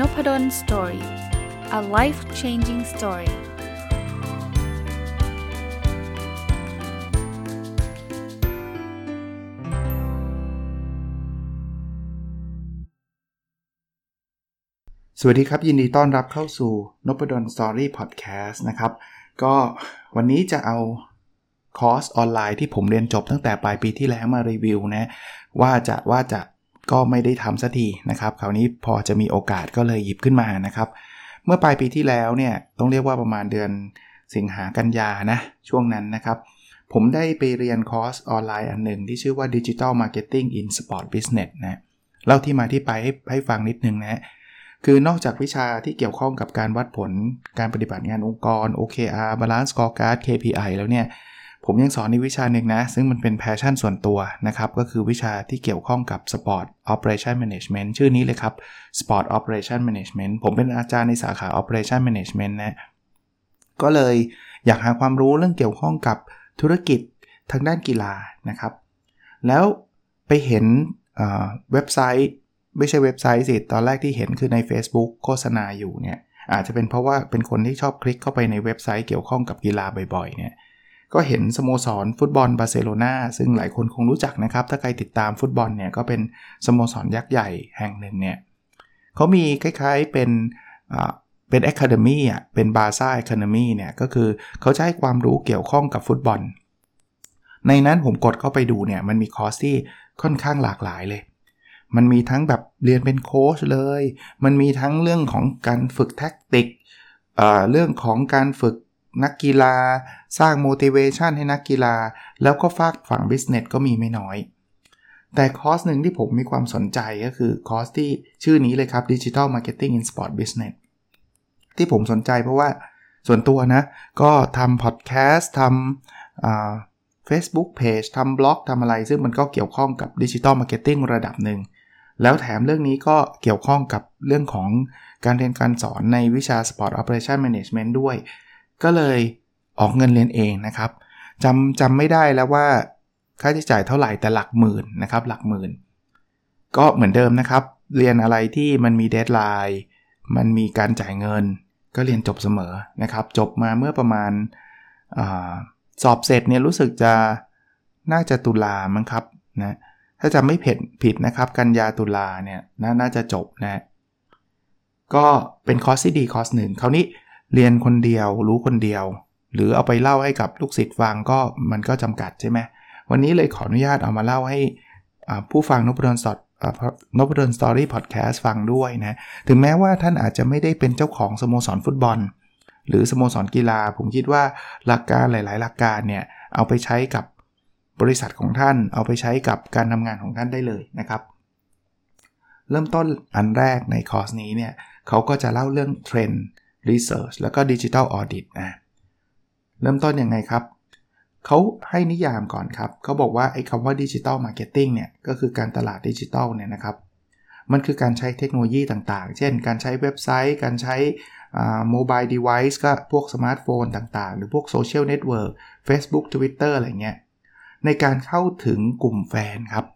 n o p ด d o สตอรี่ a life changing story สวัสดีครับ ยินดีต้อนรับเข้าสู่น p ดลสตอรี่พอดแคสต์นะครับ ก็วันนี้จะเอาคอร์สออนไลน์ที่ผมเรียนจบตั้งแต่ปลายปีที่แล้วมารีวิวนะ ว่าจะว่าจะ ก็ไม่ได้ทำสักทีนะครับ คราวนี้พอจะมีโอกาสก็เลยหยิบขึ้นมานะครับ เมื่อปลายปีที่แล้วเนี่ยต้องเรียกว่าประมาณเดือนสิงหากันยานะช่วงนั้นนะครับ ผมได้ไปเรียนคอร์สออนไลน์อันหนึ่งที่ชื่อว่า Digital Marketing in Sport Business นะเล่าที่มาที่ไปให้ให้ฟังนิดนึงนะคือนอกจากวิชาที่เกี่ยวข้องกับการวัดผลการปฏิบัติงานองค์กร OKR Balance Scorecard KPI แล้วเนี่ย ผมยังสอนในวิชาหนึ่งนะ ซึ่งมันเป็น passion ส่วนตัวนะครับ ก็คือวิชาที่เกี่ยวข้องกับ Sport Operation Management ชื่อนี้เลยครับ Sport Operation Management ผมเป็นอาจารย์ในสาขา Operation Management นะ ก็เลยอยากหาความรู้เรื่องเกี่ยวข้องกับธุรกิจทางด้านกีฬานะครับ แล้วไปเห็นเว็บไซต์ไม่ใช่เว็บไซต์สิ ตอนแรกที่เห็นคือใน Facebook โฆษณาอยู่เนี่ยอาจจะเป็นเพราะว่าเป็นคนที่ชอบคลิกเข้าไปในเว็บไซต์เกี่ยวข้องกับกีฬาบ่อยๆเนี่ย ก็เห็นสโมสรฟุตบอลบาร์เซโลนาซึ่งหลายคนคงรู้จักนะครับ ถ้าใครติดตามฟุตบอลเนี่ยก็เป็นสโมสรยักษ์ใหญ่แห่งหนึ่งเนี่ยเขามีคล้ายๆเป็นเป็น academy อะเป็นบาร์ซ่า academy เนี่ยก็คือเขาจะให้ความรู้เกี่ยวข้องกับฟุตบอล ในนั้นผมกดเข้าไปดูเนี่ยมันมีคอร์สที่ค่อนข้างหลากหลายเลย มันมีทั้งแบบเรียนเป็นโค้ชเลย มันมีทั้งเรื่องของการฝึก tacticเรื่องของการฝึก นักกีฬา สร้าง motivation ให้นักกีฬา แล้วก็ฟากฝั่ง business ก็มีไม่น้อย แต่คอร์สหนึ่งที่ผมมีความสนใจก็คือคอร์สที่ชื่อนี้เลยครับ Digital Marketing in Sport Business ที่ผมสนใจเพราะว่าส่วนตัวนะ ก็ทำพอดแคสต์ทำเฟซบุ๊กเพจทำบล็อกทำอะไร ซึ่งมันก็เกี่ยวข้องกับ digital marketing ระดับหนึ่ง แล้วแถมเรื่องนี้ก็เกี่ยวข้องกับเรื่องของการเรียนการสอนในวิชา Sport Operation Management ด้วย ก็เลยออกเงินเรียนเองนะครับจำจำไม่ได้แล้วว่าค่าใช้จ่ายเท่าไหร่แต่หลักหมื่นนะครับหลักหมื่น ก็เหมือนเดิมนะครับ เรียนอะไรที่มันมีเดทไลน์มันมีการจ่ายเงิน ก็เรียนจบเสมอนะครับ จบมาเมื่อประมาณอสอบเสร็จเนี่ยรู้สึกจะน่าจะตุลามั้งครับนะถ้าจะไม่ผิดผิดนะครับกันยาตุลาเนี่ยนน่าจะจบนะ ก็เป็นคอร์สที่ดีคอร์สหนึ่งคราวนี้ เรียนคนเดียวรู้คนเดียว หรือเอาไปเล่าให้กับลูกศิษย์ฟังก็มันก็จำกัดใช่ไหมวันนี้เลยขออนุญาตเอามาเล่าให้ผู้ฟังนพดลสนพดล story พอดแคสต์ฟังด้วยนะ ถึงแม้ว่าท่านอาจจะไม่ได้เป็นเจ้าของสโมสรฟุตบอล หรือสโมสรกีฬา ผมคิดว่าหลักการหลาย ๆ หลักการเนี่ย เอาไปใช้กับบริษัทของท่าน เอาไปใช้กับการทำงานของท่านได้เลยนะครับ เริ่มต้นอันแรกในคอร์สนี้เนี่ยเขาก็จะเล่าเรื่องเทรนด์ Research แล้วก็ Digital Audit นะเริ่มต้นยังไงครับ เขาให้นิยามก่อนครับ เขาบอกว่าไอ้คำว่า Digital Marketing เนี่ย ก็คือการตลาดดิจิทัลเนี่ยนะครับ มันคือการใช้เทคโนโลยีต่างๆ เช่น การใช้เว็บไซต์ การใช้mobile device ก็พวกสมาร์ทโฟนต่างๆ หรือพวก social network Facebook Twitter อะไรเงี้ย ในการเข้าถึงกลุ่มแฟนครับ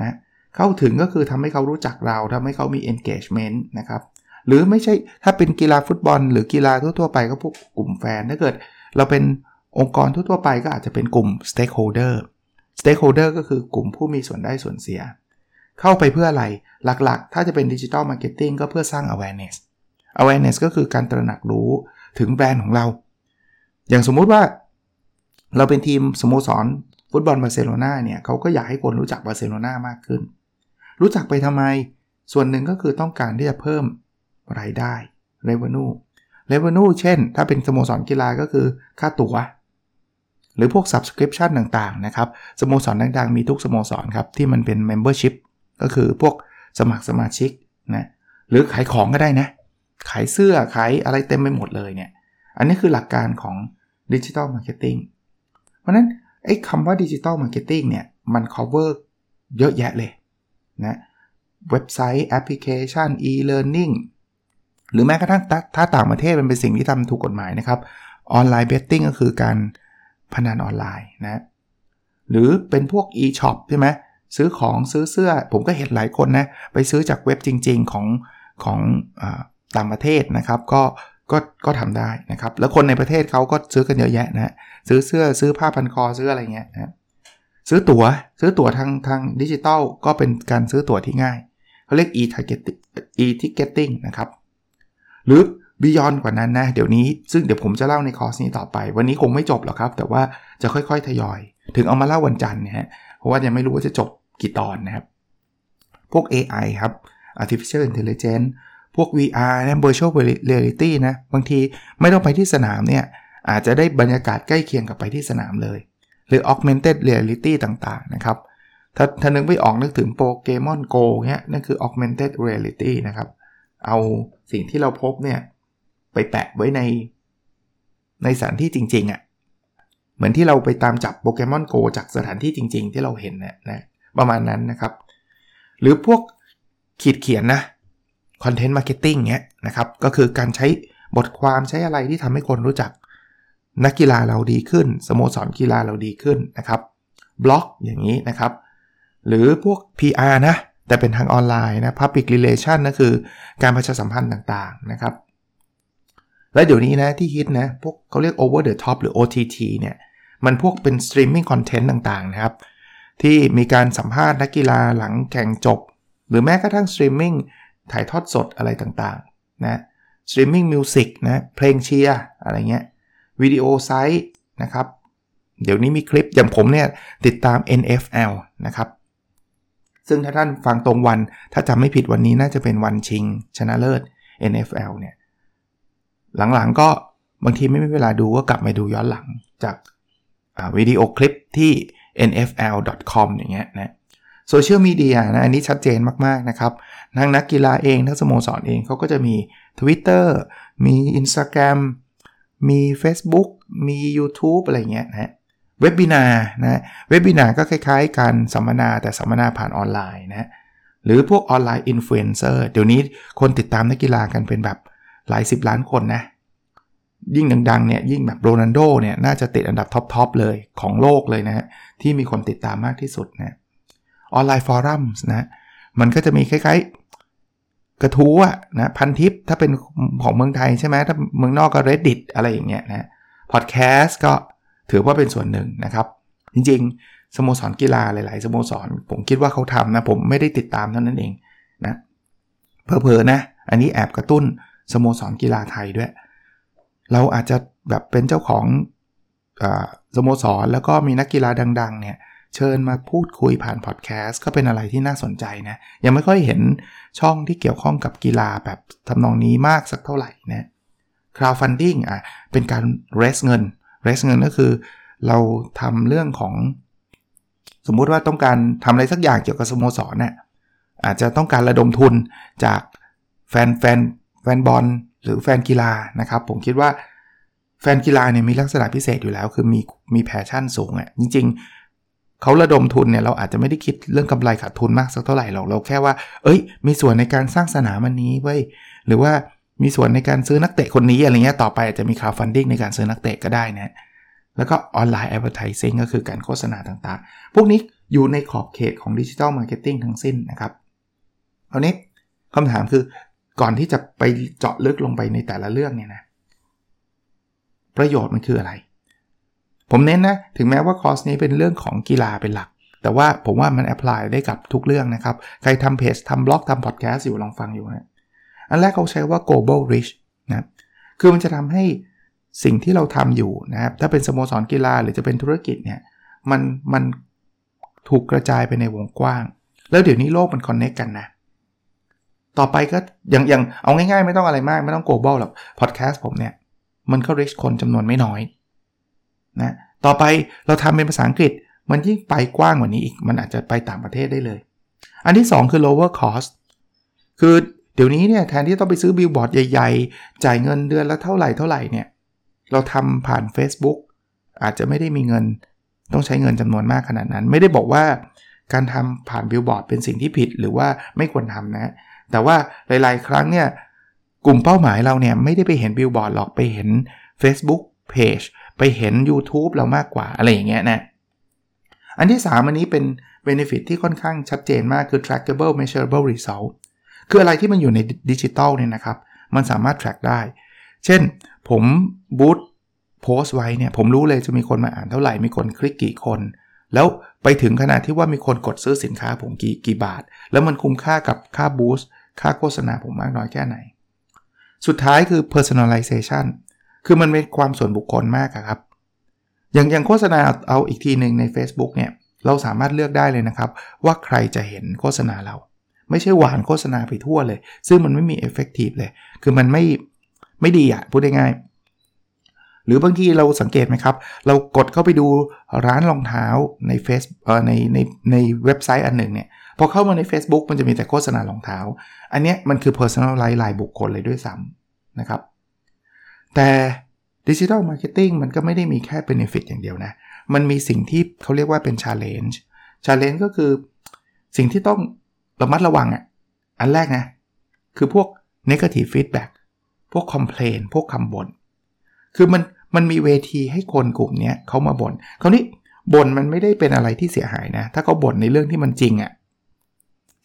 นะเข้าถึงก็คือทำให้เขารู้จักเราทำให้เขามี engagement นะครับ หรือไม่ใช่ถ้าเป็นกีฬาฟุตบอล หรือกีฬาทั่วๆไปก็พวกกลุ่มแฟน ถ้าเกิดเราเป็นองค์กรทั่วๆไปก็อาจจะเป็นกลุ่ม stakeholder stakeholder ก็คือกลุ่มผู้มีส่วนได้ส่วนเสีย เข้าไปเพื่ออะไรหลักๆ ถ้าจะเป็น digital marketing ก็เพื่อสร้าง awareness awareness ก็คือการตระหนักรู้ถึงแบรนด์ของเรา อย่างสมมุติว่าเราเป็นทีมสโมสรฟุตบอลบาร์เซโลนาเนี่ยเขาก็อยากให้คนรู้จักบาร์เซโลนามากขึ้น รู้จักไปทำไม ส่วนหนึ่งก็คือต้องการที่จะเพิ่ม รายได้ revenue revenue เช่น ถ้าเป็นสโมสรกีฬาก็คือค่าตั๋ว หรือพวก subscription ต่างๆ นะครับ สโมสรดังๆ มีทุกสโมสรครับ ที่มันเป็น membership ก็คือพวกสมัครสมาชิกนะ หรือขายของก็ได้นะ ขายเสื้อ ขายอะไรเต็มไปหมดเลยเนี่ย อันนี้คือหลักการของดิจิ t a l marketing เพราะนั้นไอ้คำว่าดิจิ t a l marketing เนี่ย มัน cover เยอะแยะเลยนะ เว็บไซต์แอปพลิเคชัน e-learning หรือแม้กระทั่งถ้าต่างประเทศมันเป็นสิ่งที่ทำถูกกฎหมายนะครับonline betting ก็คือการพนันออนไลน์นะหรือเป็นพวก e-shop ใช่ไหมซื้อของซื้อเสื้อ ผมก็เห็นหลายคนนะไปซื้อจากเว็บจริง ๆ ของของต่างประเทศนะครับ ก็ก็ก็ทำได้นะครับ แล้วคนในประเทศเขาก็ซื้อกันเยอะแยะนะซื้อเสื้อซื้อผ้าพันคอซื้ออะไรเงี้ยนะซื้อตั๋วซื้อตั๋วทางทางดิจิตอลก็เป็นการซื้อตั๋วที่ง่ายเขาเรียก e-ticketing e-ticketing นะครับ หรือบิยอนกว่านั้นนะ เดี๋ยวนี้ซึ่งเดี๋ยวผมจะเล่าในคอร์สนี้ต่อไป วันนี้คงไม่จบหรอกครับ แต่ว่าจะค่อยๆ ทยอย ถึงเอามาเล่าวันจันทร์เนี่ยฮะเพราะว่ายังไม่รู้ว่าจะจบกี่ตอนนะครับ พวก AI ครับ artificial intelligence พวก VR นะ virtual reality นะ บางทีไม่ต้องไปที่สนามเนี่ย อาจจะได้บรรยากาศใกล้เคียงกับไปที่สนามเลย หรือ augmented reality ต่างๆ นะครับ ถ้าถ้านึกไม่ออกนึกถึงโปเกมอนโกเนี้ยนั่นคือ augmented reality นะครับ เอาสิ่งที่เราพบเนี่ยไปแปะไว้ในในสถานที่จริง ๆอะ่ะเหมือนที่เราไปตามจับโปเกมอนโกจากสถานที่จริง ๆ ที่เราเห็นนะนะประมาณนั้นนะครับ หรือพวกขีดเขียนนะ content marketing เนี้ยนะครับก็คือการใช้บทความใช้อะไรที่ทำให้คนรู้จักนักกีฬาเราดีขึ้น สโมสรกีฬาเราดีขึ้นนะครับบล็อกอย่างนี้นะครับ หรือพวก PR นะ แต่เป็นทางออนไลน์นะ Public Relation นะคือการประชาสัมพันธ์ต่างๆนะครับ และเดี๋ยวนี้นะที่ฮิตนะ พวกเขาเรียก over the top หรือ OTT เนี่ย มันพวกเป็น streaming content ต่างๆนะครับ ที่มีการสัมภาษณ์นักกีฬาหลังแข่งจบ หรือแม้กระทั่ง streaming ถ่ายทอดสดอะไรต่างๆนะ streaming music นะ เพลงเชียร์อะไรเงี้ย วิดีโอไซต์นะครับ เดี๋ยวนี้มีคลิปอย่างผมเนี่ยติดตาม NFL นะครับ ซึ่งถ้าท่านฟังตรงวัน ถ้าจำไม่ผิดวันนี้น่าจะเป็นวันชิง ชนะเลิศ NFL เนี่ย หลังๆก็บางทีไม่มีเวลาดูก็กลับมาดูย้อนหลังจากวิดีโอคลิปที่ nfl.com อย่างเงี้ยนะโซเชียลมีเดียนะอันนี้ชัดเจนมาก ๆ นะครับทั้งนักกีฬาเองทั้งสโมสรเองเขาก็จะมี Twitter มี Instagram มี Facebook มี YouTube อะไรเงี้ยนะ webinar นะ webinar ก็คล้ายๆ การสัมมนาแต่สัมมนาผ่านออนไลน์นะหรือพวก online influencer เดี๋ยวนี้คนติดตามนักกีฬากันเป็นแบบหลายสิบล้านคนนะ ยิ่งดังๆเนี่ยยิ่งแบบโรนัลโดเนี่ยน่าจะติดอันดับ top ๆเลยของโลกเลยนะฮะที่มีคนติดตามมากที่สุดนะ online forums นะมันก็จะมีคล้ายๆ กระทู้อะนะพันทิปถ้าเป็นของเมืองไทยใช่ไหมถ้าเมืองนอกก็ reddit อะไรอย่างเงี้ยนะพอดแคสต์ก็ ถือว่าเป็นส่วนหนึ่งนะครับ จริงๆ สโมสรกีฬาหลาย ๆ สโมสร ผมคิดว่าเขาทำนะ ผมไม่ได้ติดตามเท่านั้นเองนะเพอเพอนะ อันนี้แอบกระตุ้นสโมสรกีฬาไทยด้วย เราอาจจะแบบเป็นเจ้าของอสโมสรแล้วก็มีนักกีฬาดัง ๆ เนี่ยเชิญมาพูดคุยผ่านพอดแคสต์ก็เป็นอะไรที่น่าสนใจนะยังไม่ค่อยเห็นช่องที่เกี่ยวข้องกับกีฬาแบบทำนองนี้มากสักเท่าไหร่นะ crowdfunding อะเป็นการ raise เงิน raise เงินก็คือ เราทำเรื่องของ สมมุติว่าต้องการทำอะไรสักอย่างเกี่ยวกับสโมสรเนี่ยอาจจะต้องการระดมทุนจากแฟนแฟนแฟนบอลหรือแฟนกีฬานะครับ ผมคิดว่าแฟนกีฬาเนี่ยมีลักษณะพิเศษอยู่แล้ว คือมีมี passion สูงอะจริงเขาระดมทุนเนี่ยเราอาจจะไม่ได้คิดเรื่องกำไรขาดทุนมากสักเท่าไหร่หรอกเราแค่ว่า เอ้ย มีส่วนในการสร้างสนามอันนี้ไว้หรือว่า มีส่วนในการซื้อนักเตะคนนี้อะไรเงี้ยต่อไปอาจจะมี crowdfunding ในการซื้อนักเตะก็ได้นะแล้วก็ online advertising ก็คือการโฆษณาต่างๆ พวกนี้อยู่ในขอบเขตของ digital marketing ทั้งสิ้นนะครับคราวนี้คำถามคือก่อนที่จะไปเจาะลึกลงไปในแต่ละเรื่องเนี่ยนะ ประโยชน์มันคืออะไร ผมเน้นนะ ถึงแม้ว่าคอร์สนี้เป็นเรื่องของกีฬาเป็นหลัก แต่ว่าผมว่ามัน apply ได้กับทุกเรื่องนะครับ ใครทำเพจทำบล็อกทำพอดแคสต์อยู่ลองฟังอยู่นะ อันแรกเขาใช้ว่า global reach นะคือมันจะทำให้สิ่งที่เราทำอยู่นะครับถ้าเป็นสโมสรกีฬาหรือจะเป็นธุรกิจเนี่ยมันมันถูกกระจายไปในวงกว้าง แล้วเดี๋ยวนี้โลกมันคอนเน็กกันนะ ต่อไปก็อย่างอย่างเอาง่ายๆ ไม่ต้องอะไรมาก ไม่ต้อง global หรอกพอดแคสต์ผมเนี่ยมันก็ reach คนจำนวนไม่น้อยนะต่อไปเราทำเป็นภาษาอังกฤษ มันยิ่งไปกว้างกว่านี้อีก มันอาจจะไปต่างประเทศได้เลย อันที่ 2 คือ lower cost คือ เดี๋ยวนี้เนี่ยแทนที่ต้องไปซื้อบิลบอร์ดใหญ่ๆ จ่ายเงินเดือนละเท่าไหร่เท่าไหร่เนี่ย เราทำผ่าน Facebook อาจจะไม่ได้มีเงิน ต้องใช้เงินจำนวนมากขนาดนั้น ไม่ได้บอกว่าการทำผ่านบิลบอร์ดเป็นสิ่งที่ผิดหรือว่าไม่ควรทำนะ แต่ว่าหลาย ๆ ครั้งเนี่ยกลุ่มเป้าหมายเราเนี่ยไม่ได้ไปเห็นบิลบอร์ดหรอกไปเห็น Facebook Page ไปเห็น YouTube เรามากกว่าอะไรอย่างเงี้ยนะ อันที่ 3 อันนี้เป็น benefit ที่ค่อนข้างชัดเจนมากคือ trackable measurable result คืออะไรที่มันอยู่ในดิจิตอลเนี่ยนะครับ มันสามารถ track ได้ เช่น ผมบูตโพสต์ไว้เนี่ย ผมรู้เลยจะมีคนมาอ่านเท่าไหร่ มีคนคลิกกี่คน แล้วไปถึงขนาดที่ว่ามีคนกดซื้อสินค้าผมกี่กี่บาท แล้วมันคุ้มค่ากับค่าบูสต์ค่าโฆษณาผมมากน้อยแค่ไหน สุดท้ายคือ personalization คือมันเป็นความส่วนบุคคลมากครับ อย่างอย่างโฆษณาเอาอีกทีหนึ่งใน Facebook เนี่ย เราสามารถเลือกได้เลยนะครับ ว่าใครจะเห็นโฆษณาเรา ไม่ใช่หวานโฆษณาไปทั่วเลย ซึ่งมันไม่มี effective เลย คือมันไม่ไม่ดีอะพูดง่ายๆหรือบางทีเราสังเกตไหมครับ เรากดเข้าไปดูร้านรองเท้าในเฟซในในในเว็บไซต์อันหนึ่งเนี่ยพอเข้ามาใน Facebook มันจะมีแต่โฆษณารองเท้า อันนี้มันคือ personalize รายบุคคลเลยด้วยซ้ำนะครับ แต่ digital marketing มันก็ไม่ได้มีแค่ benefit อย่างเดียวนะ มันมีสิ่งที่เขาเรียกว่าเป็น challenge challenge ก็คือสิ่งที่ต้อง ระมัดระวังอะ อันแรกนะ คือพวก negative feedback พวก complain พวกคำบน่น คือมันมันมีเวทีให้คนกลุ่มนี้เขามาบน่นคราวนี้บ่นมันไม่ได้เป็นอะไรที่เสียหายนะ ถ้าเขาบ่นในเรื่องที่มันจริงอะ่ะ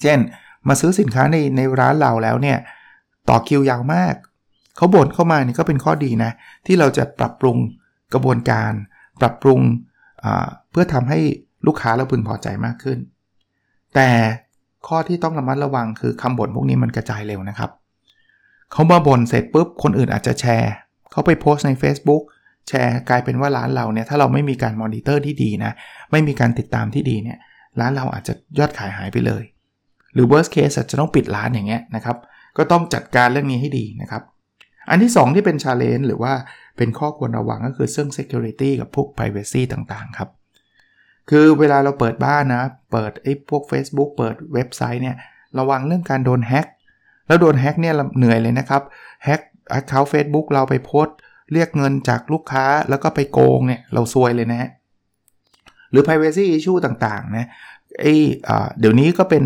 เช่น มาซื้อสินค้าในในร้านเราแล้วเนี่ย ต่อคิวยาวมาก เขาบ่นเข้ามานี่ก็เป็นข้อดีนะ ที่เราจะปรับปรุงกระบวนการ ปรับปรุงเพื่อทำให้ลูกค้าเราพึงพอใจมากขึ้น แต่ ข้อที่ต้องระมัดระวังคือคำบ่นพวกนี้มันกระจายเร็วนะครับ เขามาบ่นเสร็จปุ๊บคนอื่นอาจจะแชร์ เขาไปโพสต์ใน Facebook แชร์กลายเป็นว่าร้านเราเนี่ยถ้าเราไม่มีการมอนิเตอร์ที่ดีนะ ไม่มีการติดตามที่ดีเนี่ยร้านเราอาจจะยอดขายหายไปเลย หรือ worst case อาจจะต้องปิดร้านอย่างเงี้ยนะครับก็ต้องจัดการเรื่องนี้ให้ดีนะครับ อันที่ 2 ที่เป็น challenge หรือว่าเป็นข้อควรระวังก็คือเรื่อง security กับพวก privacy ต่างๆ ครับ คือเวลาเราเปิดบ้านนะ เปิดไอ้พวก Facebook เปิดเว็บไซต์เนี่ย ระวังเรื่องการโดนแฮ็ก แล้วโดนแฮ็กเนี่ยเหนื่อยเลยนะครับ แฮ็ก account Facebook เราไปโพสเรียกเงินจากลูกค้าแล้วก็ไปโกงเนี่ย เราซวยเลยนะฮะ หรือ privacy issue ต่างๆนะไอ้เดี๋ยวนี้ก็เป็น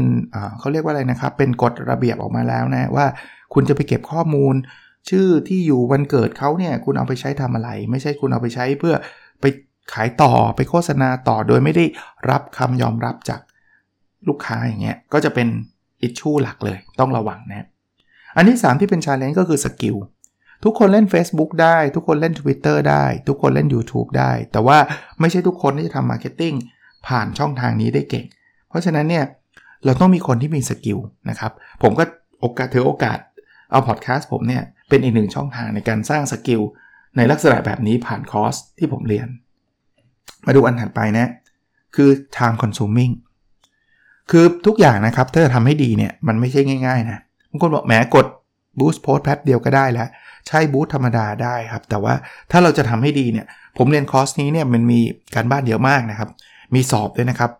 เขาเรียกว่าอะไรนะครับ เป็นกฎระเบียบออกมาแล้วนะ ว่าคุณจะไปเก็บข้อมูล ชื่อที่อยู่วันเกิดเขาเนี่ย คุณเอาไปใช้ทำอะไร ไม่ใช่คุณเอาไปใช้เพื่อไป ขายต่อไปโฆษณาต่อโดยไม่ได้รับคำยอมรับจากลูกค้าอย่างเงี้ยก็จะเป็น issue หลักเลยต้องระวังนะอันที่ 3 ที่เป็น challenge ก็คือ skill ทุกคนเล่น Facebook ได้ ทุกคนเล่น Twitter ได้ ทุกคนเล่น YouTube ได้ แต่ว่าไม่ใช่ทุกคนที่จะทำ marketingผ่านช่องทางนี้ได้เก่ง เพราะฉะนั้นเนี่ยเราต้องมีคนที่มี skill นะครับ ผมก็โอกาสถือโอกาสเอาพอดแคสต์ผมเนี่ยเป็นอีกหนึ่งช่องทางในการสร้าง skill ในลักษณะแบบนี้ผ่านคอร์สที่ผมเรียน มาดูอันถัดไปนะ คือ time consuming คือทุกอย่างนะครับ ถ้าจะทำให้ดีเนี่ยมันไม่ใช่ง่ายๆนะบางคนบอกแหมกด boost post แป๊บเดียวก็ได้แล้ว ใช้ boost ธรรมดาได้ครับ แต่ว่าถ้าเราจะทำให้ดีเนี่ย ผมเรียนคอร์สนี้เนี่ยมันมีการบ้านเยอะมากนะครับ มีสอบด้วยนะครับ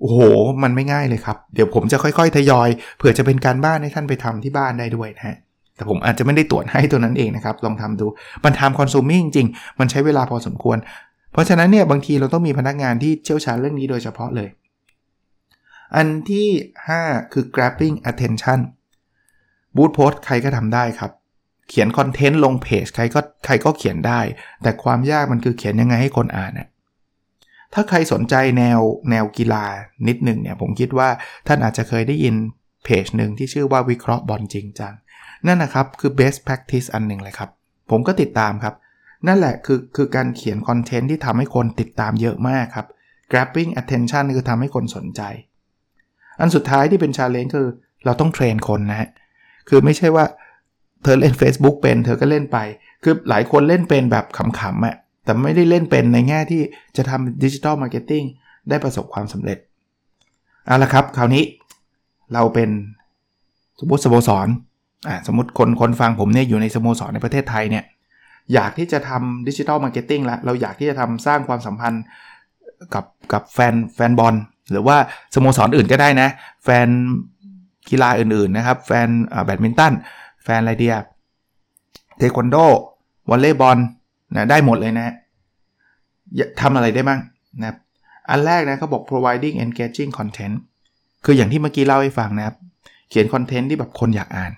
โอ้โห มันไม่ง่ายเลยครับ เดี๋ยวผมจะค่อยๆ ทยอย เผื่อจะเป็นการบ้านให้ท่านไปทำที่บ้านได้ด้วยนะฮะแต่ผมอาจจะไม่ได้ตรวจให้ตัวนั้นเองนะครับ ลองทำดูมันทำคอนซูมิ่งจริง มันใช้เวลาพอสมควร ราะฉะนั้นเนี่ยบางทีเราต้องมีพนักงานที่เชี่ยวชาญเรื่องนี้โดยเฉพาะเลย อันที่ 5 คือ grabbing attention boost post ใครก็ทำได้ครับ เขียน content ลงเพจใครก็ใครก็เขียนได้ แต่ความยากมันคือเขียนยังไงให้คนอ่านนะถ้าใครสนใจแนวแนวกีฬานิดหนึ่งเนี่ยผมคิดว่าท่านอาจจะเคยได้ยินเพจหนึ่งที่ชื่อว่าวิเคราะห์บอลจริงจังนั่นนะครับคือ best practice อันหนึ่งเลยครับ ผมก็ติดตามครับ นั่นแหละคือคือการเขียน content ที่ทำให้คนติดตามเยอะมากครับ grabbing attention คือทำให้คนสนใจ อันสุดท้ายที่เป็น challenge คือเราต้อง train คนนะฮะ คือไม่ใช่ว่าเธอเล่น Facebook เป็น เธอก็เล่นไป คือหลายคนเล่นเป็นแบบขำๆอะแต่ไม่ได้เล่นเป็นในแง่ที่จะทำ digital marketing ได้ประสบความสำเร็จ เอาละครับ คราวนี้เราเป็นสมมติสโมสรอ่าสมมติคนคนฟังผมเนี่ยอยู่ในสโมสรในประเทศไทยเนี่ย อยากที่จะทำ digital marketing แล้วเราอยากที่จะทำสร้างความสัมพันธ์กับกับแฟนแฟนบอลหรือว่าสโมสรออื่นก็ได้นะ แฟนกีฬาอื่นๆนะครับ แฟนแบดมินตันแฟนอะไรเดียเทควันโดวอลเลย์บอลนะได้หมดเลยนะทำอะไรได้บ้างนะอันแรกนะเขาบอก providing engaging content คืออย่างที่เมื่อกี้เล่าให้ฟังนะครับ เขียนคอนเทนต์ที่แบบคนอยากอ่าน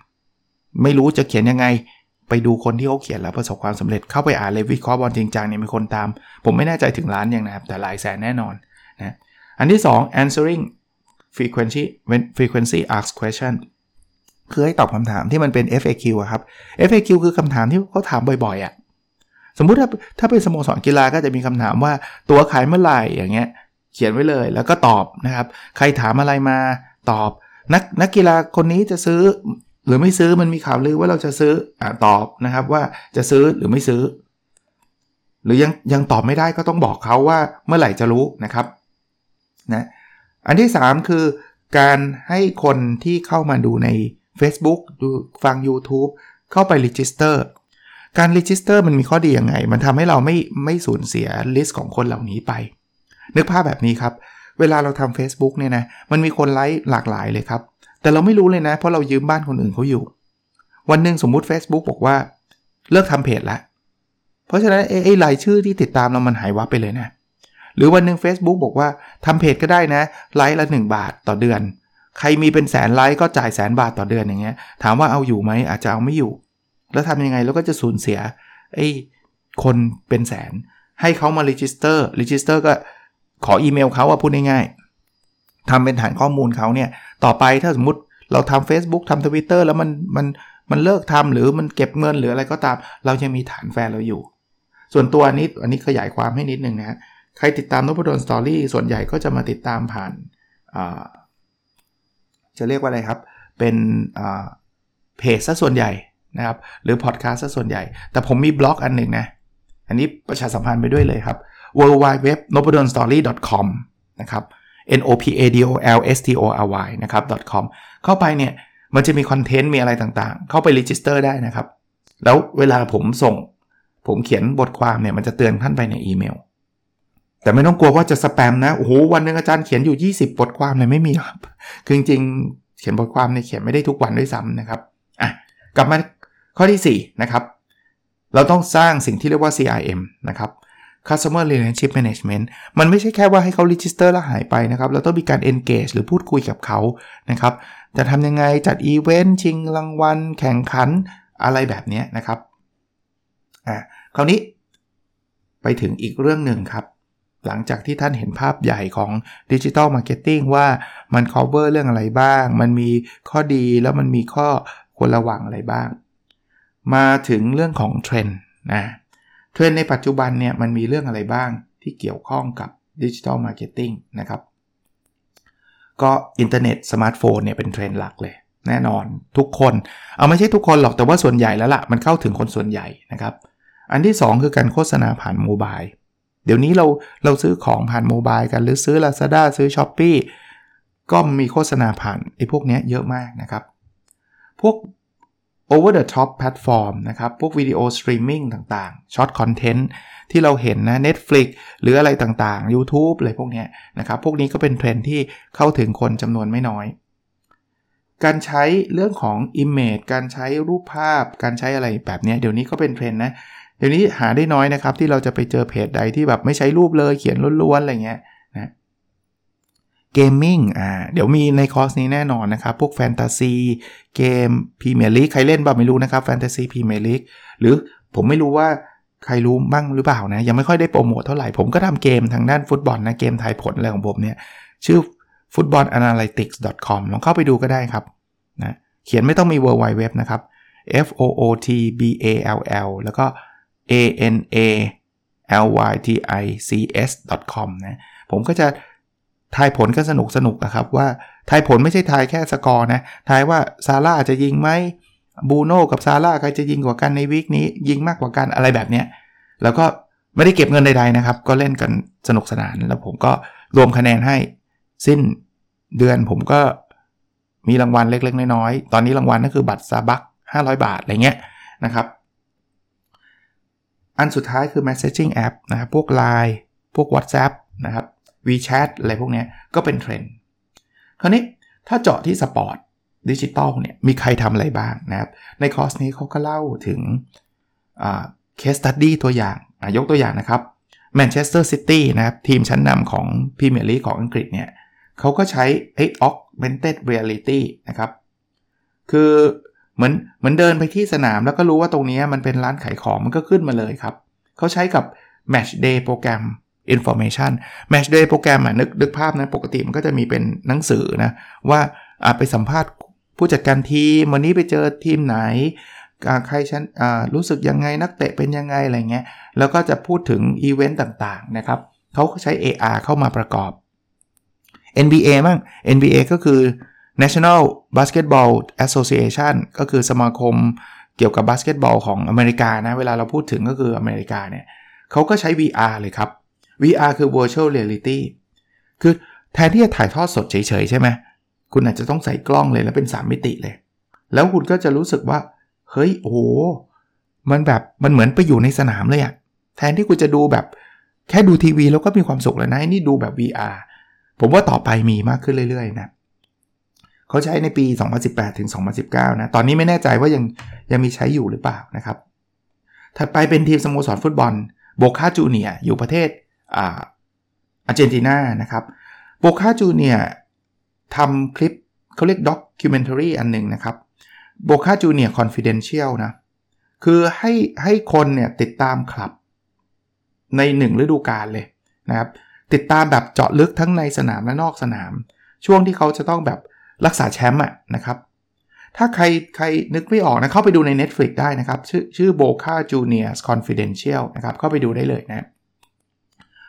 ไม่รู้จะเขียนยังไง ไปดูคนที่เขาเขียนแล้วประสบความสำเร็จเข้าไปอ่านเลยวิเคราะห์บอลจริงจังเนี่ยมีคนตาม ผมไม่แน่ใจถึงล้านยังนะครับ แต่หลายแสนแน่นอนนะอันที่ 2 answering frequency frequency asked question คือให้ตอบคำถามที่มันเป็น FAQ อะครับ FAQ คือคำถามที่เขาถามบ่อยๆอะสมมุติถ้าถ้าเป็นสโมสรกีฬาก็จะมีคำถามว่าตัวขายเมื่อไหร่อย่างเงี้ยเขียนไว้เลยแล้วก็ตอบนะครับ ใครถามอะไรมาตอบ นักนักกีฬาคนนี้จะซื้อ หรือไม่ซื้อมันมีข่าวลือว่าเราจะซื้ออตอบนะครับว่าจะซื้อหรือไม่ซื้อ หรือยังยังตอบไม่ได้ก็ต้องบอกเขาว่าเมื่อไหร่จะรู้นะครับนะอันที่ 3 คือการให้คนที่เข้ามาดูใน Facebook ดูฟัง YouTube เข้าไป register การ register มันมีข้อดียังไง มันทำให้เราไม่ไม่สูญเสีย list ของคนเหล่านี้ไป นึกภาพแบบนี้ครับ เวลาเราทำ Facebook เนี่ยนะ มันมีคนไลค์หลากหลายเลยครับ แต่เราไม่รู้เลยนะ เพราะเรายืมบ้านคนอื่นเขาอยู่ วันหนึ่งสมมุติ Facebook บอกว่า เลิกทำเพจล้วเพราะฉะนั้นไอ้รายชื่อที่ติดตามเรามันหายวับไปเลยนะ หรือวันหนึ่ง Facebook บอกว่าทำเพจก็ได้นะ ไลค์ละ 1 บาทต่อเดือน ใครมีเป็นแสนไลค์ก็จ่ายแสนบาทต่อเดือนอย่างเงี้ย ถามว่าเอาอยู่ไหมอาจจะเอาไม่อยู่ แล้วทำยังไงเราก็จะสูญเสียไอ้คนเป็นแสน ให้เขามา register register ก็ขออีเมลเขาอะพูดง่ายๆ ทำเป็นฐานข้อมูลเขาเนี่ย ต่อไปถ้าสมมติเราทำ Facebook ทำทวิตเตอร์แล้วมันมันมันเลิกทำหรือมันเก็บเงินหรืออะไรก็ตาม เรายังมีฐานแฟนเราอยู่ ส่วนตัวนี้อันนี้ขยายความให้นิดนึงนะใครติดตามนพดลสตอรี่ส่วนใหญ่ก็จะมาติดตามผ่านจะเรียกว่าอะไรครับ เป็นเพจซะส่วนใหญ่นะครับ หรือพอดแคสต์ซะส่วนใหญ่ แต่ผมมีบล็อกอันหนึ่งนะ อันนี้ประชาสัมพันธ์ไปด้วยเลยครับ w w w n o p a d o l s t o r y c o m นะครับ n o p a d o l s t o r y นะครับ .com เข้าไปเนี่ย มันจะมีคอนเทนต์มีอะไรต่างๆ เข้าไป register ได้นะครับ แล้วเวลาผมส่ง ผมเขียนบทความเนี่ย มันจะเตือนท่านไปในอีเมล แต่ไม่ต้องกลัวว่าจะสแปมนะ โอ้โห วันนึงอาจารย์เขียนอยู่ 20 บทความเลยไม่มีครับ คือจริงๆ เขียนบทความในเขียนไม่ได้ทุกวันด้วยซ้ำนะครับอะกลับมาข้อที่ 4 นะครับ เราต้องสร้างสิ่งที่เรียกว่า CRM นะครับ Customer Relationship Management มันไม่ใช่แค่ว่าให้เขา register แล้วหายไปนะครับ เราต้องมีการ engage หรือพูดคุยกับเขานะครับ จะทำยังไงจัดอีเวนต์ชิงรางวัล แข่งขันอะไรแบบนี้นะครับ อ่าคราวนี้ไปถึงอีกเรื่องหนึ่งครับ หลังจากที่ท่านเห็นภาพใหญ่ของ Digital Marketing ว่ามัน cover เรื่องอะไรบ้าง มันมีข้อดีแล้วมันมีข้อควรระวังอะไรบ้าง มาถึงเรื่องของเทรนด์นะ เทรนด์ในปัจจุบันเนี่ยมันมีเรื่องอะไรบ้างที่เกี่ยวข้องกับ digital marketing นะครับก็อินเทอร์เน็ตสมาร์ทโฟนเนี่ยเป็นเทรนด์หลักเลย แน่นอนทุกคน เอาไม่ใช่ทุกคนหรอกแต่ว่าส่วนใหญ่แล้วล่ะ มันเข้าถึงคนส่วนใหญ่นะครับ อันที่ 2 คือการโฆษณาผ่าน mobileเดี๋ยวนี้เราเราซื้อของผ่าน mobile กันหรือซื้อ Lazada ซื้อ Shopee ก็มีโฆษณาผ่านไอ้พวกนี้เยอะมากนะครับ พวก over the top platform นะครับ พวก video streaming ต่างๆ short content ที่เราเห็นนะ Netflix หรืออะไรต่างๆ YouTube อะไรพวกนี้นะครับ พวกนี้ก็เป็นเทรนด์ที่เข้าถึงคนจำนวนไม่น้อย การใช้เรื่องของ image การใช้รูปภาพ การใช้อะไรแบบนี้เดี๋ยวนี้ก็เป็นเทรนด์นะ เดี๋ยวนี้หาได้น้อยนะครับ ที่เราจะไปเจอเพจใดที่แบบไม่ใช้รูปเลยเขียนล้วนๆอะไรเงี้ยนะ gaming อ่าเดี๋ยวมีในคอร์สนี้แน่นอนนะครับ พวก fantasy game พรีเมียร์ลีกใครเล่นบ้างไม่รู้นะครับแฟนตาซีพรีเมียร์ลีกหรือผมไม่รู้ว่าใครรู้บ้างหรือเปล่านะ ยังไม่ค่อยได้โปรโมทเท่าไหร่ ผมก็ทำเกมทางด้านฟุตบอลนะ เกมทายผลอะไรของผมเนี่ย ชื่อ footballanalytics.com ลองเข้าไปดูก็ได้ครับนะเขียนไม่ต้องมี w w w นะครับ f o o t b a l l แล้วก็ a n a l y t i c s com นะผมก็จะ ทายผลก็สนุกสนุกนะครับว่าทายผลไม่ใช่ทายแค่สกอร์นะทายว่าซาร่าจะยิงไหมบูโน่กับซาร่าใครจะยิงกว่ากันในวีคนี้ ยิงมากกว่ากันอะไรแบบเนี้ยแล้วก็ไม่ได้เก็บเงินใดๆนะครับ ก็เล่นกันสนุกสนาน แล้วผมก็รวมคะแนนให้ สิ้นเดือนผมก็มีรางวัลเล็กๆ น้อยๆ ตอนนี้รางวัลก็คือบัตรซาบัก500 บาท อะไรเงี้ยนะครับ อันสุดท้ายคือ messaging app นะครับ พวก Line พวก WhatsApp นะครับ WeChat อะไรพวกนี้ก็เป็นเทรนด์คราวนี้ถ้าเจาะที่ sport digital เนี่ยมีใครทำอะไรบ้างนะครับ ในคอร์สนี้เขาก็เล่าถึง case study ตัวอย่างยกตัวอย่างนะครับแมนเชสเตอร์ซิตี้นะครับ ทีมชั้นนำของพรีเมียร์ลีกของอังกฤษเนี่ยเขาก็ใช้ไอ้ augmented reality นะครับ คือเหมือนเหมือนเดินไปที่สนามแล้วก็รู้ว่าตรงนี้มันเป็นร้านขายของมันก็ขึ้นมาเลยครับ เขาใช้กับ Match Day โปรแกรม information match day โปรแกรมอะนึกนึกภาพนะปกติมันก็จะมีเป็นหนังสือนะ ว่าอาไปสัมภาษณ์ผู้จัดการทีม วันนี้ไปเจอทีมไหนใครฉันรู้สึกยังไงนักเตะเป็นยังไงอะไรเงี้ยแล้วก็จะพูดถึงอีเวนต์ต่างๆนะครับเขาใช้ AR เข้ามาประกอบ NBA มั่ง NBA ก็คือ National Basketball Association ก็คือสมาคมเกี่ยวกับบาสเกตบอลของอเมริกานะ เวลาเราพูดถึงก็คืออเมริกาเนี่ยเขาก็ใช้ VR เลยครับ VR คือ virtual reality คือแทนที่จะถ่ายทอดสดเฉยๆ ใช่ไหม คุณอาจจะต้องใส่กล้องเลยแล้วเป็น 3 มิติเลย แล้วคุณก็จะรู้สึกว่า เฮ้ย โอ้มันแบบ มันเหมือนไปอยู่ในสนามเลยอะแทนที่คุณจะดูแบบแค่ดูทีวีแล้วก็มีความสุขแล้วนะ นี่ดูแบบ VR ผมว่าต่อไปมีมากขึ้นเรื่อยๆ นะ เขาใช้ในปี 2018 ถึง 2019 นะ ตอนนี้ไม่แน่ใจว่ายังยังมีใช้อยู่หรือเปล่านะครับ ถัดไปเป็นทีมสโมสรฟุตบอลโบคาจูเนียอยู่ประเทศ อาอาร์เจนตินานะครับโบคาจูเนียทำคลิปเขาเรียก documentary อันหนึ่งนะครับ Boca Juniors Confidential นะคือให้ให้คนเนี่ยติดตามคลับในหนึ่งฤดูกาลเลยนะครับ ติดตามแบบเจาะลึกทั้งในสนามและนอกสนาม ช่วงที่เขาจะต้องแบบรักษาแชมป์อะนะครับ ถ้าใครใครนึกไม่ออกนะเข้าไปดูใน Netflix ได้นะครับ ชื่อชื่อ Boca Juniors Confidential นะครับ เข้าไปดูได้เลยนะ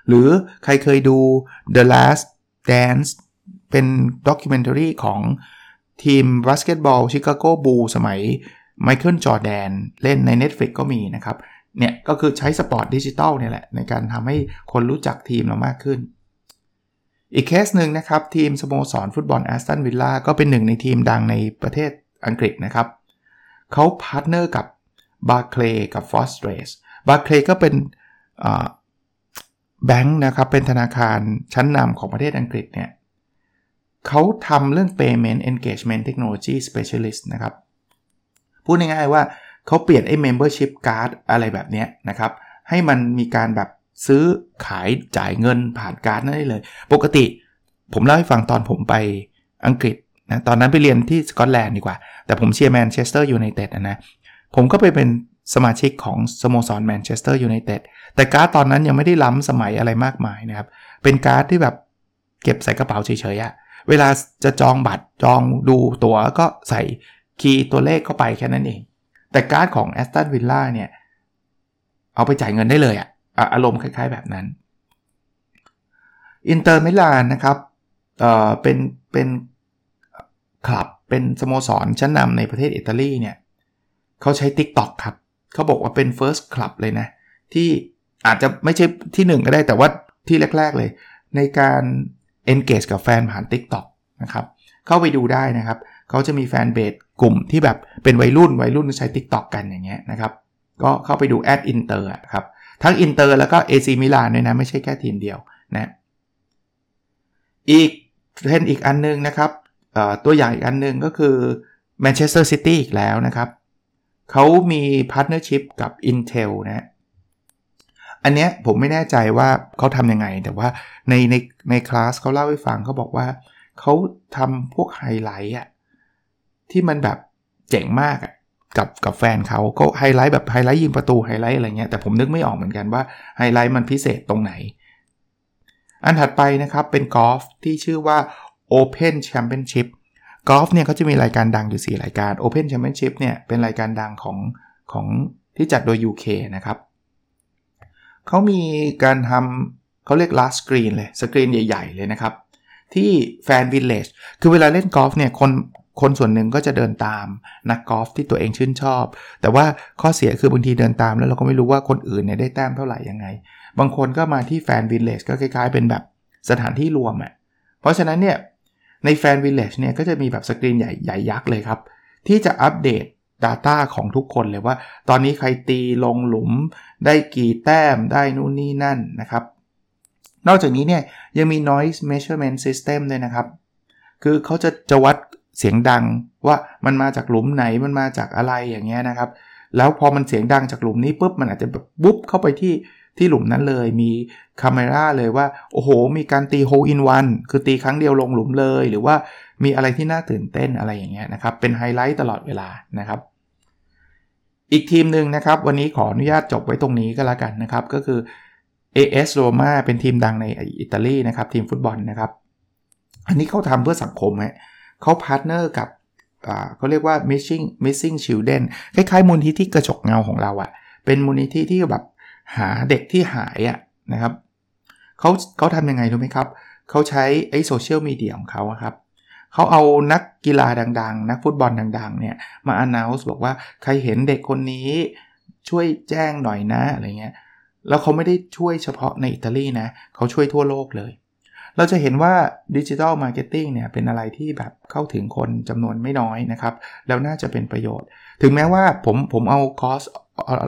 หรือใครเคยดู The Last Dance เป็น documentary ของทีมบาสเกตบอลชิคาโกบูลส์สมัยไมเคิลจอร์แดนเล่นใน Netflix ก็มีนะครับ เนี่ยก็คือใช้ sport digital เนี่ยแหละ ในการทำให้คนรู้จักทีมเรามากขึ้น อีกเคสหนึ่งนะครับ ทีมสโมสรฟุตบอลแอสตันวิลล่าก็เป็นหนึ่งในทีมดังในประเทศอังกฤษนะครับเขา partner กับบาร์เคลย์กับฟอสเตรสบาร์เคลย์ก็เป็น แบงค์นะครับเป็นธนาคารชั้นนำของประเทศอังกฤษเนี่ยเขาทำเรื่อง payment engagement technology specialist นะครับ พูดง่ายๆว่าเขาเปลี่ยนไอ้ membership card อะไรแบบนี้นะครับ ให้มันมีการแบบซื้อขายจ่ายเงินผ่านการ์ดนั่นได้เลย ปกติผมเล่าให้ฟังตอนผมไปอังกฤษนะตอนนั้นไปเรียนที่สกอตแลนด์ดีกว่า แต่ผมเชียร์แมนเชสเตอร์ยูไนเต็ดนะ ผมก็ไปเป็นสมาชิกของสโมสรแมนเชสเตอร์ยูไนเต็ด แต่การ์ดตอนนั้นยังไม่ได้ล้ำสมัยอะไรมากมายนะครับ เป็นการ์ดที่แบบเก็บใส่กระเป๋าเฉยๆอะเวลาจะจองบัตรจองดูตั๋วก็ใส่คีย์ตัวเลขเข้าไปแค่นั้นเอง แต่การ์ดของแอสตันวิลล่าเนี่ย เอาไปจ่ายเงินได้เลยอะอารมณ์คล้ายๆแบบนั้นอินเตอร์มิลานนะครับเอ่อเป็นเป็นคลับเป็นสโมสรชั้นนำในประเทศอิตาลีเนี่ยเขาใช้ TikTok ครับเขาบอกว่าเป็น first club เลยนะ ที่ อาจจะไม่ใช่ที่หนึ่งก็ได้แต่ว่าที่แรก ๆเลย ในการ engage กับแฟนผ่าน TikTok นะครับเข้าไปดูได้นะครับ เขาจะมี fanbase กลุ่มที่แบบเป็นวัยรุ่นวัยรุ่นใช้ TikTok กันอย่างเงี้ยนะครับก็เข้าไปดูแอดอินเตอร์ครับทั้งอินเตอร์แล้วก็เอซีมิลานด้วยนะ ไม่ใช่แค่ทีมเดียวนะอีกเทรนอีกอันนึงนะครับตัวอย่างอีกอันนึงก็คือแมนเชสเตอร์ซิตี้อีกแล้วนะครับเขามี partnership กับ Intel นะ อันเนี้ยผมไม่แน่ใจว่าเขาทำยังไง แต่ว่าในในในคลาสเขาเล่าให้ฟังเขาบอกว่าเขาทำพวกไฮไลท์อะที่มันแบบเจ๋งมากอะกับกับแฟนเขาก็ไฮไลท์แบบไฮไลท์ยิงประตูไฮไลท์อะไรเงี้ยแต่ผมนึกไม่ออกเหมือนกันว่าไฮไลท์มันพิเศษตรงไหน อันถัดไปนะครับเป็นกอล์ฟที่ชื่อว่า Open Championship กอล์ฟเนี่ยเขาจะมีรายการดังอยู่ 4 รายการ Open Championship เนี่ยเป็นรายการดังของของที่จัดโดย UK นะครับ เขามีการทำเขาเรียก large screen เลยสกรีนใหญ่ ๆ เลยนะครับ ที่ fan village คือเวลาเล่นกอล์ฟเนี่ยคนคนส่วนหนึ่งก็จะเดินตามนักกอล์ฟที่ตัวเองชื่นชอบ แต่ว่าข้อเสียคือบางทีเดินตามแล้วเราก็ไม่รู้ว่าคนอื่นเนี่ยได้แต้มเท่าไหร่ยังไง บางคนก็มาที่ fan village ก็คล้ายๆ เป็นแบบสถานที่รวมอะ่ะ เพราะฉะนั้นเนี่ยใน fan village เนี่ยก็จะมีแบบสกรีนใหญ่ใหญ่ยักษ์เลยครับ ที่จะอัปเดต data ของทุกคนเลยว่า ตอนนี้ใครตีลงหลุมได้กี่แต้มได้นู่นนี่นั่นนะครับ นอกจากนี้เนี่ยยังมี noise measurement system ด้วยนะครับ คือเขาจะจะวัดเสียงดังว่ามันมาจากหลุมไหนมันมาจากอะไรอย่างเงี้ยนะครับ แล้วพอมันเสียงดังจากหลุมนี้ปุ๊บมันอาจจะแบบบุ๊บเข้าไปที่ที่หลุมนั้นเลยมีคาเมราเลยว่า โอ้โห มีการตี hole in one คือตีครั้งเดียวลงหลุมเลย หรือว่ามีอะไรที่น่าตื่นเต้นอะไรอย่างเงี้ยนะครับ เป็นไฮไลท์ตลอดเวลานะครับ อีกทีมหนึ่งนะครับ วันนี้ขออนุญาตจบไว้ตรงนี้ก็แล้วกันนะครับ ก็คือ AS Roma เป็นทีมดังในอิตาลีนะครับ ทีมฟุตบอลนะครับ อันนี้เขาทำเพื่อสังคมฮะเขา partner กับเขาเรียกว่า missing missing children คล้ายๆมูลนิธิกระจกเงาของเราอะเป็นมูลนิธิที่แบบหาเด็กที่หายอะนะครับเขาเขาทำยังไงรู้ไหมครับ เขาใช้ไอ้โซเชียลมีเดียของเขาครับ เขาเอานักกีฬาดัง ๆ นักฟุตบอลดัง ๆ เนี่ย มา announce บอกว่าใครเห็นเด็กคนนี้ช่วยแจ้งหน่อยนะอะไรเงี้ย แล้วเขาไม่ได้ช่วยเฉพาะในอิตาลีนะ เขาช่วยทั่วโลกเลย เราจะเห็นว่า digital marketing เนี่ย เป็นอะไรที่แบบเข้าถึงคนจำนวนไม่น้อยนะครับ แล้วน่าจะเป็นประโยชน์ ถึงแม้ว่าผมผมเอาคอร์ส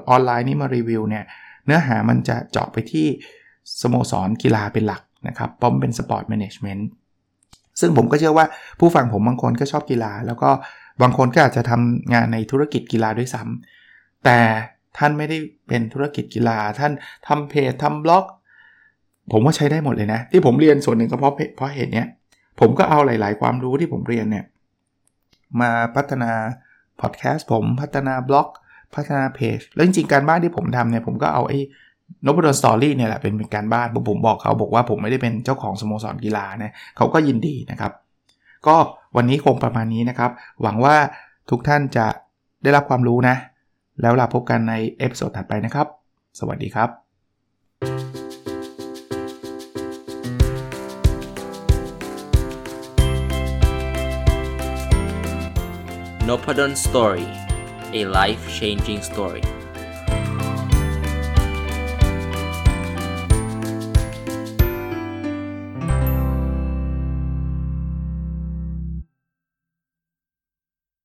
ออนไลน์นี้มารีวิวเนี่ย เนื้อหามันจะเจาะไปที่สโมสรกีฬาเป็นหลักนะครับเพราะเป็น sport management ซึ่งผมก็เชื่อว่าผู้ฟังผมบางคนก็ชอบกีฬา แล้วก็บางคนก็อาจจะทำงานในธุรกิจกีฬาด้วยซ้ำแต่ท่านไม่ได้เป็นธุรกิจกีฬา ท่านทำเพจทำบล็อก ผมว่าใช้ได้หมดเลยนะ ที่ผมเรียนส่วนหนึ่งก็เพราะเพราะเหตุนี้ผมก็เอาหลาย ๆ ความรู้ที่ผมเรียนเนี่ยมาพัฒนาพอดแคสต์ผมพัฒนาบล็อก พัฒนาเพจแล้วจริงๆการบ้านที่ผมทำเนี่ยผมก็เอาไอ้ นบดอนสตอรี่เนี่ยแหละเป็นการบ้านผมบอกเขาบอกว่าผมไม่ได้เป็นเจ้าของสโมสรกีฬานะเขาก็ยินดีนะครับ ก็วันนี้คงประมาณนี้นะครับ หวังว่าทุกท่านจะได้รับความรู้นะ แล้วเราพบกันใน episode ถัดไปนะครับ สวัสดีครับ n o p a d o n Story a life changing story